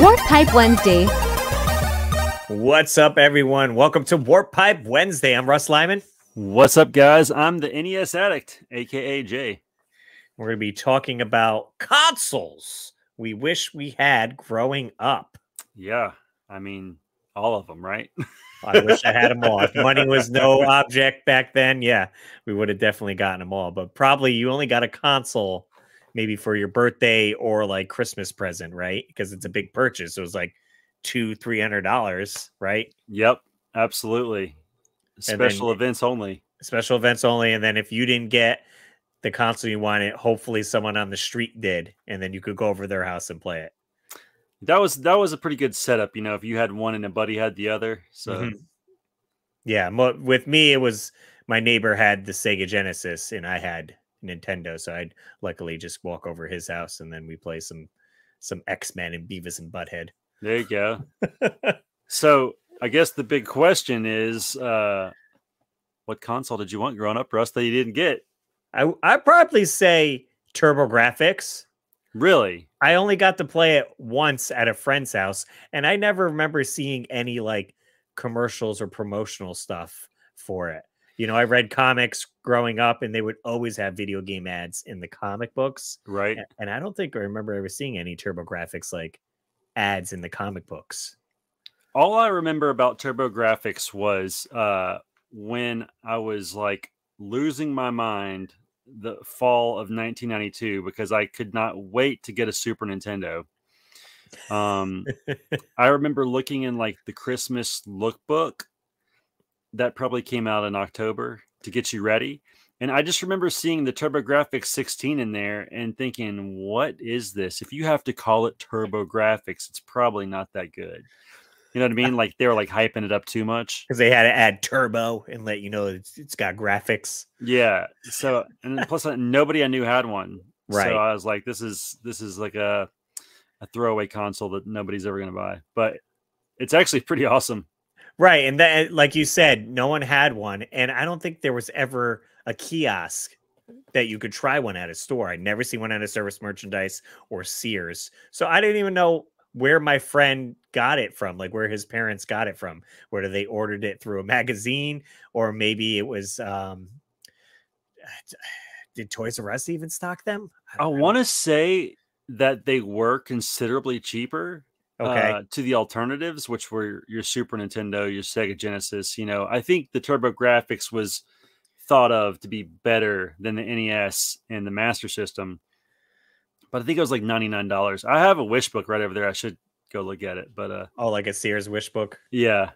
Warp Pipe Wednesday. What's up, everyone? Welcome to Warp Pipe Wednesday. I'm Russ Lyman. What's up, guys? I'm the NES addict, aka Jay. We're going to be talking about consoles we wish we had growing up. Yeah, I mean, all of them, right? I wish I had them all. If money was no object back then, yeah, we would have definitely gotten them all. But probably you only got a console maybe for your birthday or like Christmas present, right? Because it's a big purchase. So it was like two, three hundred dollars, right? Yep, absolutely. Special then, events only. Special events only. And then if you didn't get the console you wanted, hopefully someone on the street did, and then you could go over their house and play it. That was that was a pretty good setup, you know. If you had one and a buddy had the other, so mm-hmm. yeah. With me, it was my neighbor had the Sega Genesis, and I had Nintendo. So I'd luckily just walk over his house and then we play some some X Men and Beavis and Butthead. There you go. so I guess the big question is, uh, what console did you want growing up, Russ, that you didn't get? I I probably say TurboGrafx. Really? I only got to play it once at a friend's house, and I never remember seeing any like commercials or promotional stuff for it you know, I read comics growing up and they would always have video game ads in the comic books. Right. And I don't think I remember ever seeing any TurboGrafx like ads in the comic books. All I remember about TurboGrafx was uh, when I was like losing my mind the fall of 1992 because I could not wait to get a Super Nintendo. Um, I remember looking in like the Christmas lookbook that probably came out in October to get you ready. And I just remember seeing the TurboGrafx 16 in there and thinking, what is this? If you have to call it TurboGrafx, it's probably not that good. You know what I mean? Like they were like hyping it up too much because they had to add turbo and let you know it's, it's got graphics. Yeah. So and plus uh, nobody I knew had one. Right. So I was like, this is this is like a a throwaway console that nobody's ever gonna buy. But it's actually pretty awesome. Right. And that, like you said, no one had one. And I don't think there was ever a kiosk that you could try one at a store. I never see one at a service merchandise or Sears. So I didn't even know where my friend got it from, like where his parents got it from. Whether they ordered it through a magazine or maybe it was um did Toys R Us even stock them? I, I want to say that they were considerably cheaper okay. uh, to the alternatives which were your super nintendo your sega genesis you know i think the TurboGrafx was thought of to be better than the nes and the master system but i think it was like $99 i have a wish book right over there. I should go look at it but uh oh like a sears wish book? Yeah.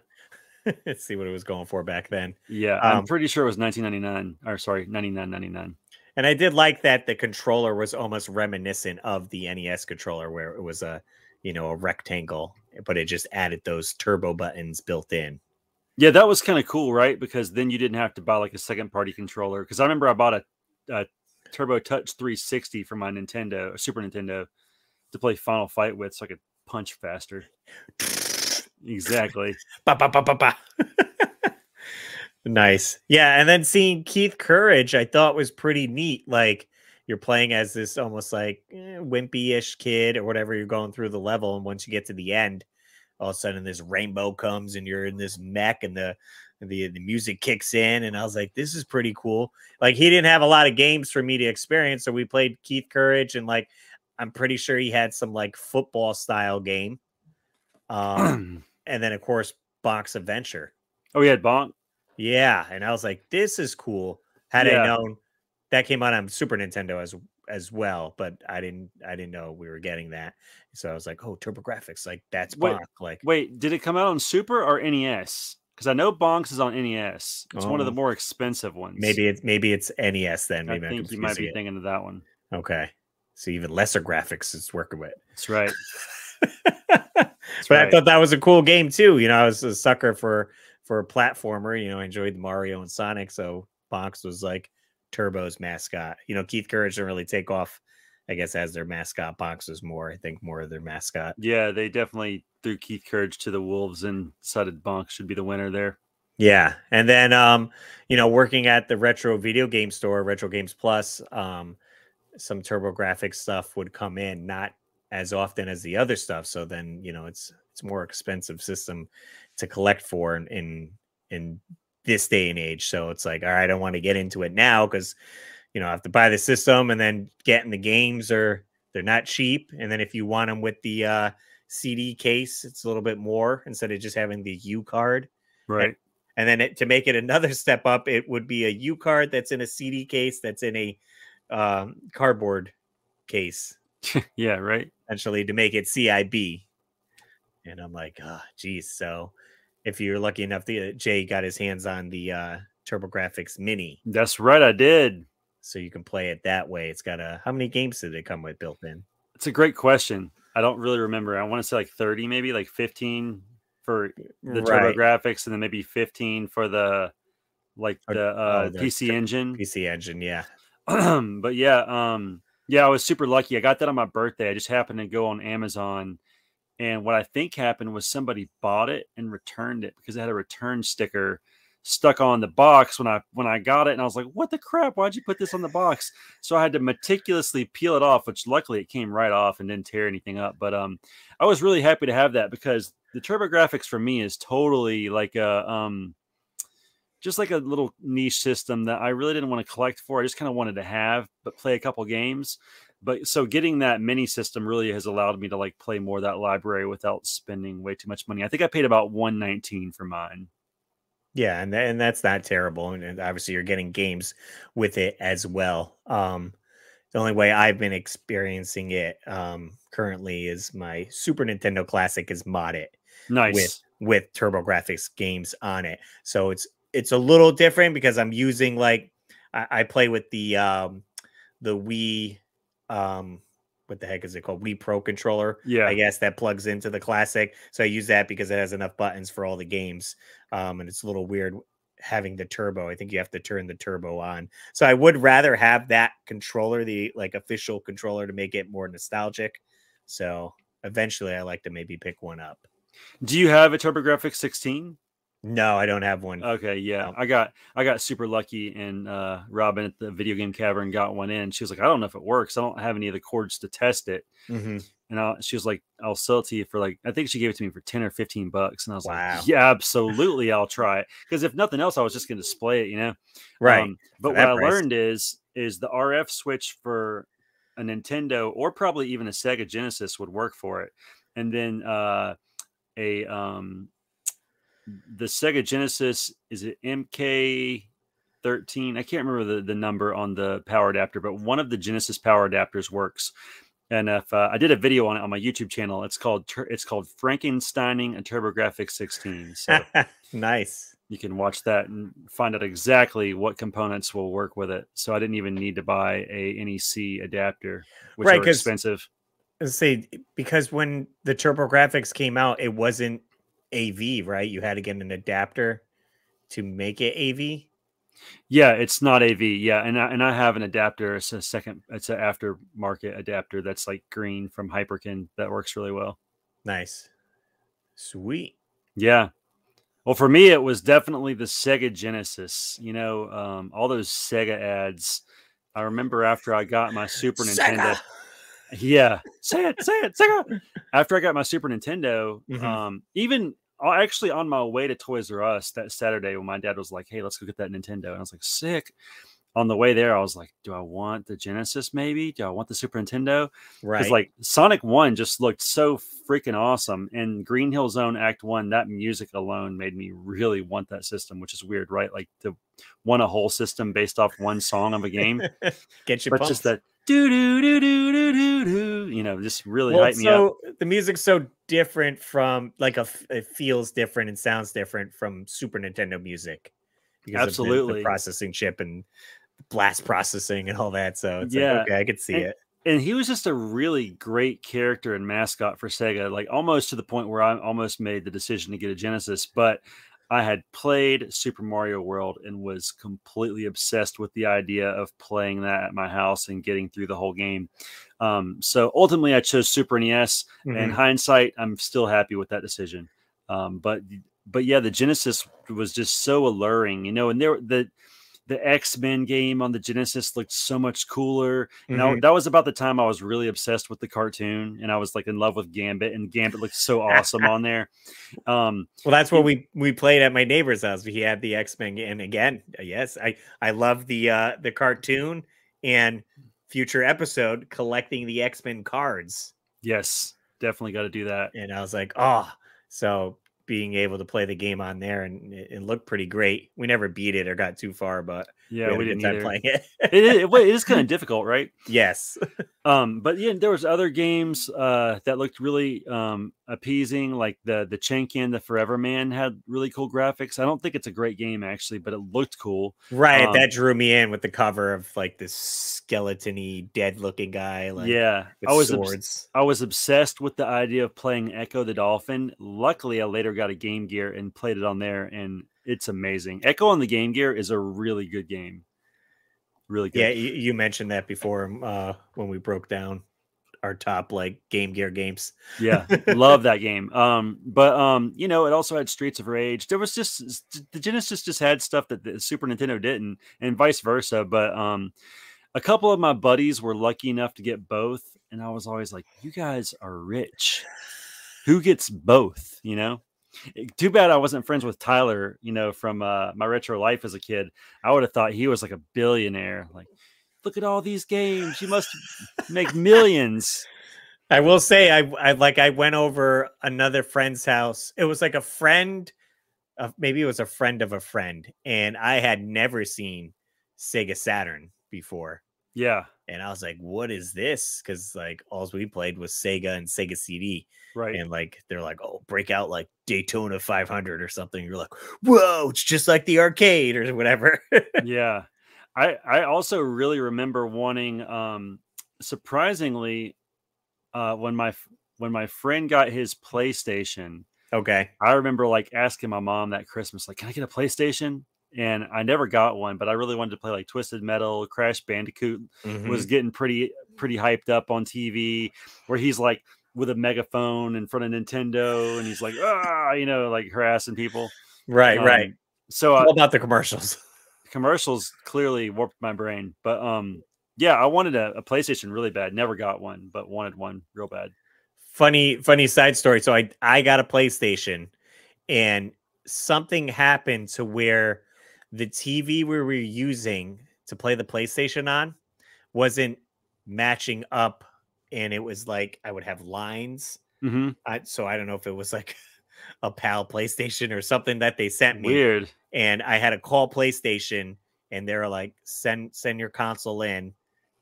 Let's see what it was going for back then. Yeah um, i'm pretty sure it was 1999 or sorry 99.99 and i did like that the controller was almost reminiscent of the nes controller where it was a you know, a rectangle, but it just added those turbo buttons built in. Yeah, that was kind of cool, right? Because then you didn't have to buy like a second party controller. Because I remember I bought a, a, Turbo Touch 360 for my Nintendo, uh, Super Nintendo, to play Final Fight with, so I could punch faster. exactly. Ba, ba, ba, ba, ba. nice. Yeah, and then seeing Keith Courage, I thought was pretty neat. Like you're playing as this almost like eh, wimpy-ish kid or whatever you're going through the level and once you get to the end all of a sudden this rainbow comes and you're in this mech and the the the music kicks in and I was like this is pretty cool. Like he didn't have a lot of games for me to experience so we played Keith Courage and like I'm pretty sure he had some like football style game um and then of course Bonk's Adventure. Oh he had Bonk yeah and I was like this is cool. Had yeah. I known that came out on Super Nintendo as as well, but I didn't I didn't know we were getting that. So I was like, oh, TurboGrafx, like that's wait, Bonk. Like, wait, did it come out on Super or NES? Because I know Bonks is on NES. It's oh, one of the oh. more expensive ones. Maybe it's maybe it's NES then. Maybe I think you might be it. thinking of that one. Okay, so even lesser graphics it's working with. That's right. That's but right. I thought that was a cool game too. You know, I was a sucker for for a platformer. You know, I enjoyed Mario and Sonic, so Bonks was like Turbo's mascot. You know, Keith Courage didn't really take off, I guess, as their mascot. Boxes more, I think, more of their mascot. Yeah, they definitely threw Keith Courage to the wolves and decided Bonk should be the winner there. Yeah, and then um, you know, working at the retro video game store, Retro Games Plus, um, some TurboGrafx stuff would come in, not as often as the other stuff. So then you know it's it's more expensive system to collect for in in, in this day and age. So it's like, all right, I don't want to get into it now because you know I have to buy the system and then getting the games are they're not cheap. And then if you want them with the uh, CD case, it's a little bit more instead of just having the HuCard. Right. And, and then it, to make it another step up, it would be a HuCard that's in a CD case that's in a um, cardboard case. yeah, right. Essentially to make it CIB. And I'm like, oh, geez. So if you're lucky enough, the Jay got his hands on the uh, TurboGrafx Mini. That's right, I did. So you can play it that way. It's got a how many games did it come with built in? It's a great question. I don't really remember. I want to say like 30, maybe like 15 for the Right. TurboGrafx, and then maybe 15 for the like the uh, oh, the PC tur- engine. PC engine, yeah. but yeah, um, yeah, I was super lucky. I got that on my birthday. I just happened to go on Amazon, and what I think happened was somebody bought it and returned it because it had a return sticker stuck on the box when I when I got it, and I was like, "What the crap? Why'd you put this on the box?" So I had to meticulously peel it off, which luckily it came right off and didn't tear anything up. But um, I was really happy to have that because the TurboGrafx for me is totally like a um just like a little niche system that I really didn't want to collect for. I just kind of wanted to have, but play a couple games. But so getting that mini system really has allowed me to like play more of that library without spending way too much money. I think I paid about 119 for mine. Yeah, and and that's not terrible. And obviously, you're getting games with it as well. Um, the only way I've been experiencing it um, currently is my Super Nintendo Classic is modded Nice. with with TurboGrafx games on it. So it's it's a little different because I'm using like I, I play with the um, the Wii um, what the heck is it called Wii Pro controller. yeah. I guess that plugs into the classic. So I use that because it has enough buttons for all the games. Um, and it's a little weird having the turbo. I think you have to turn the turbo on. So I would rather have that controller, the like official controller, to make it more nostalgic. So eventually, I like to maybe pick one up. Do you have a TurboGrafx 16? No, I don't have one. Okay, yeah. Um, I got I got super lucky and uh Robin at the video game cavern got one in. She was like, I don't know if it works. I don't have any of the cords to test it. Mhm. And I, she was like, I'll sell it to you for like, I think she gave it to me for 10 or 15 bucks. And I was Wow. like, yeah, absolutely. I'll try it. Because if nothing else, I was just going to display it, you know? Right. Um, but what that I learned is, is the RF switch for a Nintendo or probably even a Sega Genesis would work for it. And then uh, a, um, the Sega Genesis, is it MK 13? I can't remember the, the number on the power adapter, but one of the Genesis power adapters works. And if uh, I did a video on it on my YouTube channel, it's called it's called Frankensteining a TurboGrafx 16. So nice. you can watch that and find out exactly what components will work with it. So I didn't even need to buy a NEC adapter, which Right, are expensive. Let's say because when the TurboGrafx came out, it wasn't AV, right? You had to get an adapter to make it AV. Yeah, it's not AV. Yeah, and I, and I have an adapter. It's a second. It's an aftermarket adapter that's like green from Hyperkin that works really well. Nice. Sweet. Yeah. Well, for me, it was definitely the Sega Genesis. You know, um, all those Sega ads. I remember after I got my Super Nintendo. Sega! Yeah, say it, say it, Sega. After I got my Super Nintendo, Mhm. um, even actually on my way to Toys R Us that Saturday, when my dad was like, "Hey, let's go get that Nintendo," and I was like, "Sick." On the way there, I was like, "Do I want the Genesis? Maybe? Do I want the Super Nintendo?" Right. Because like Sonic One just looked so freaking awesome, and Green Hill Zone Act One, that music alone made me really want that system, which is weird, right? Like to want a whole system based off one song of a game, Get you but pumped. just that do do do do do do do, you know, just really well, hype me up. the music's so different from like a it feels different and sounds different from Super Nintendo music because of the- the, Absolutely. processing chip and blast processing and all that. So it's Yeah. like okay, I could see And- it. and he was just a really great character and mascot for Sega, like almost to the point where I almost made the decision to get a Genesis. But I had played Super Mario World and was completely obsessed with the idea of playing that at my house and getting through the whole game. Um, so ultimately, I chose Super NES. In Mhm. hindsight, I'm still happy with that decision. Um, but but yeah, the Genesis was just so alluring, you know, and there the the X Men game on the Genesis looked so much cooler. And I- that was about the time I was really obsessed with the cartoon, and I was like in love with Gambit, and Gambit looked so awesome on there. Um, Well, that's what we we played at my neighbor's house. He had the X Men, and again, yes, I I love the uh the cartoon and future episode collecting the X Men cards, yes, definitely got to do that. and I was like, oh, so being able to play the game on there and it, looked pretty great. We never beat it or got too far, but Yeah, we good didn't time either. playing it. it, is, it is kind of difficult, right? yes, Um, but yeah, there was other games uh, that looked really um, appeasing, like the the Chakan, the Forever Man had really cool graphics. I don't think it's a great game actually, but it looked cool. right. Um, that drew me in with the cover of like this skeletony, dead looking guy. Like, yeah, I was obs- swords. I was obsessed with the idea of playing Ecco the Dolphin. Luckily, I later got a Game Gear and played it on there, and it's amazing. Ecco on the Game Gear is a really good game. Really good. Yeah, you, mentioned that before um, uh, when we broke down our top like Game Gear games. yeah love that game um but um you know it also had streets of rage there was just the genesis just had stuff that the super nintendo didn't and vice versa but um a couple of my buddies were lucky enough to get both and i was always like you guys are rich who gets both you know too bad i wasn't friends with tyler you know from uh, my retro life as a kid i would have thought he was like a billionaire like look at all these games you must make millions I will say, I, I like I went over another friend's house. It was like a friend of maybe it was a friend of a friend, and I had never seen Sega Saturn before. Yeah And I was like, what is this? Because like all we played was Sega and Sega CD. right And like they're like, oh, break out like Daytona 500 or something. You're like, whoa, it's just like the arcade or whatever. yeah i i also really remember wanting um surprisingly uh when my when my friend got his playstation okay. i remember like asking my mom that christmas like can i get a playstation and i never got one but i really wanted to play like twisted metal crash bandicoot was Mhm. getting pretty pretty hyped up on tv where he's like with a megaphone in front of nintendo and he's like ah you know like harassing people right, right. Um, so uh, about the commercials. commercials clearly warped my brain. But um, yeah, I wanted a, a PlayStation really bad. Never got one, but wanted one real bad. funny funny side story so i i got a playstation and something happened to where the tv we were using to play the playstation on wasn't matching up and it was like i would have lines hmm I, so i don't know if it was like a pal playstation or something that they sent me Weird. and I had to call PlayStation, and they were like, "Send send your console in,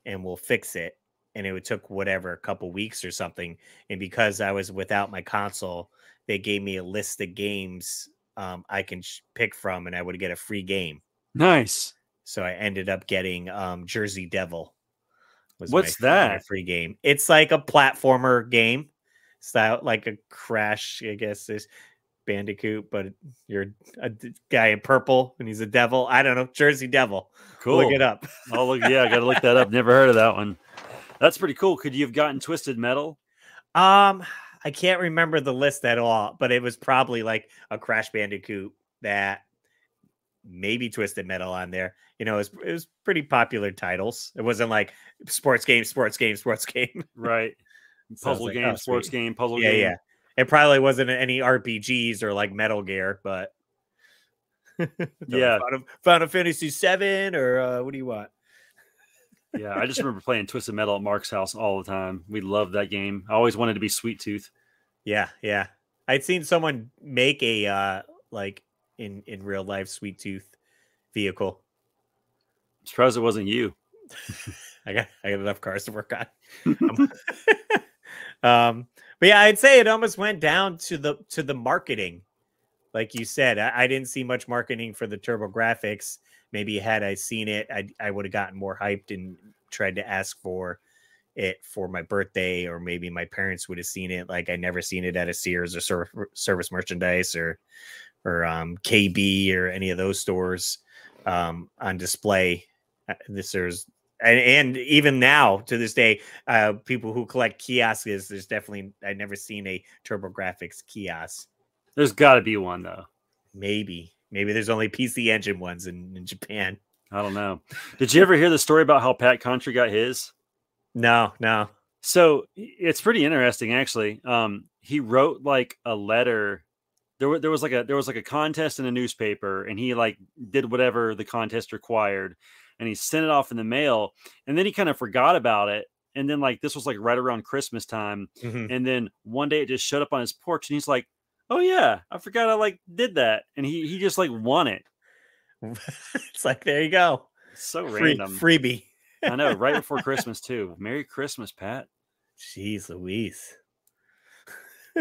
and we'll fix it." And it would took whatever a couple weeks or something. And because I was without my console, they gave me a list of games um, I can sh- pick from, and I would get a free game. Nice. So I ended up getting um, Jersey Devil. What's my, my that? free game? It's like a platformer game, style like a Crash, I guess. Is Bandicoot, but you're a d- guy in purple and he's a devil. I don't know, Jersey Devil. Cool. Look it up. Oh, look. Yeah, I got to look that up. Never heard of that one. That's pretty cool. Could you have gotten Twisted Metal? Um, I can't remember the list at all, but it was probably like a Crash Bandicoot that maybe Twisted Metal on there. You know, it was, it was pretty popular titles. It wasn't like sports game, sports game, sports game. Right. Puzzle like, game, oh, sports sweet. game, puzzle Yeah, game. yeah. It probably wasn't any RPGs or like Metal Gear, but Yeah. Final, Final Fantasy Seven or uh, what do you want? Yeah. I just remember playing Twisted Metal at Mark's house all the time. We loved that game. I always wanted to be Sweet Tooth. Yeah, yeah. I'd seen someone make a uh like in in real life Sweet Tooth vehicle. I'm surprised it wasn't you. I got I got enough cars to work on. Um, um, but yeah, I'd say it almost went down to the to the marketing. Like you said, I, I didn't see much marketing for the TurboGrafx. Maybe had I seen it, I I would have gotten more hyped and tried to ask for it for my birthday, or maybe my parents would have seen it. Like I never seen it at a Sears or Ser- Service Merchandise or or um, KB or any of those stores um, on display. Uh, This there's and, and even now to this day, uh, people who collect kiosks, there's definitely I've never seen a TurboGrafx kiosk. There's got to be one though. Maybe, maybe there's only PC Engine ones in, in Japan. I don't know. Did you ever hear the story about how Pat Contri got his? No, no. So it's pretty interesting, actually. Um, he wrote like a letter. There, was there was like a there was like a contest in a newspaper, and he like did whatever the contest required, and he sent it off in the mail, and then he kind of forgot about it. And then like this was like right around Christmas time, Mhm. and then one day it just showed up on his porch, and he's like, "Oh yeah, I forgot I like did that," and he he just like won it. it's like there you go. It's so Free, random. freebie. I know, right before Christmas too. Merry Christmas, Pat. Jeez Louise.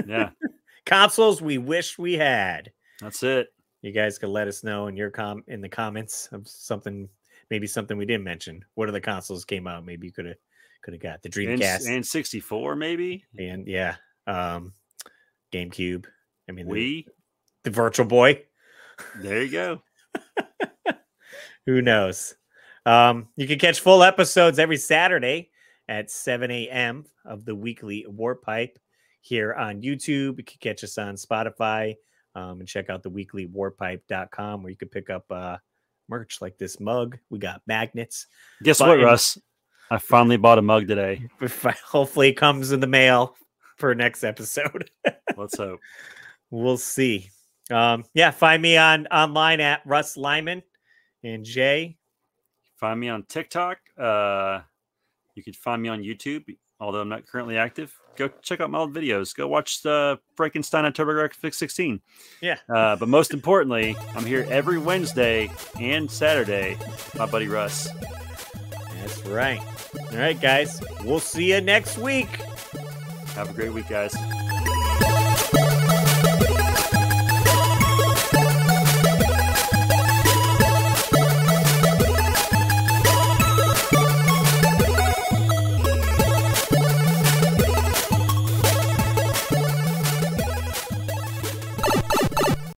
Yeah, Consoles we wish we had. that's it. You guys could let us know in your com in the comments of something, maybe something we didn't mention. What are the consoles came out? Maybe you could have could have got the And, Dreamcast and 64 maybe. and, yeah, um, GameCube. I mean, We the Virtual Boy. there you go. Who knows? Um, you can catch full episodes every Saturday at 7 a.m. of the weekly Warp Pipe here on YouTube. You can catch us on Spotify um, and check out the weekly warppipe.com where you can pick up uh, merch like this mug. We got magnets. Guess what, Russ? I finally bought a mug today. Hopefully, it comes in the mail for next episode. Let's hope. We'll see. Um, yeah, find me on online at Russ Lyman and Jay. Find me on TikTok. Uh, you could find me on YouTube, although I'm not currently active. Go check out my old videos. Go watch the Frankenstein on TurboGrafx 16. Yeah. Uh, but most importantly, I'm here every Wednesday and Saturday. My buddy Russ. That's right. All right, guys. We'll see you next week. Have a great week, guys.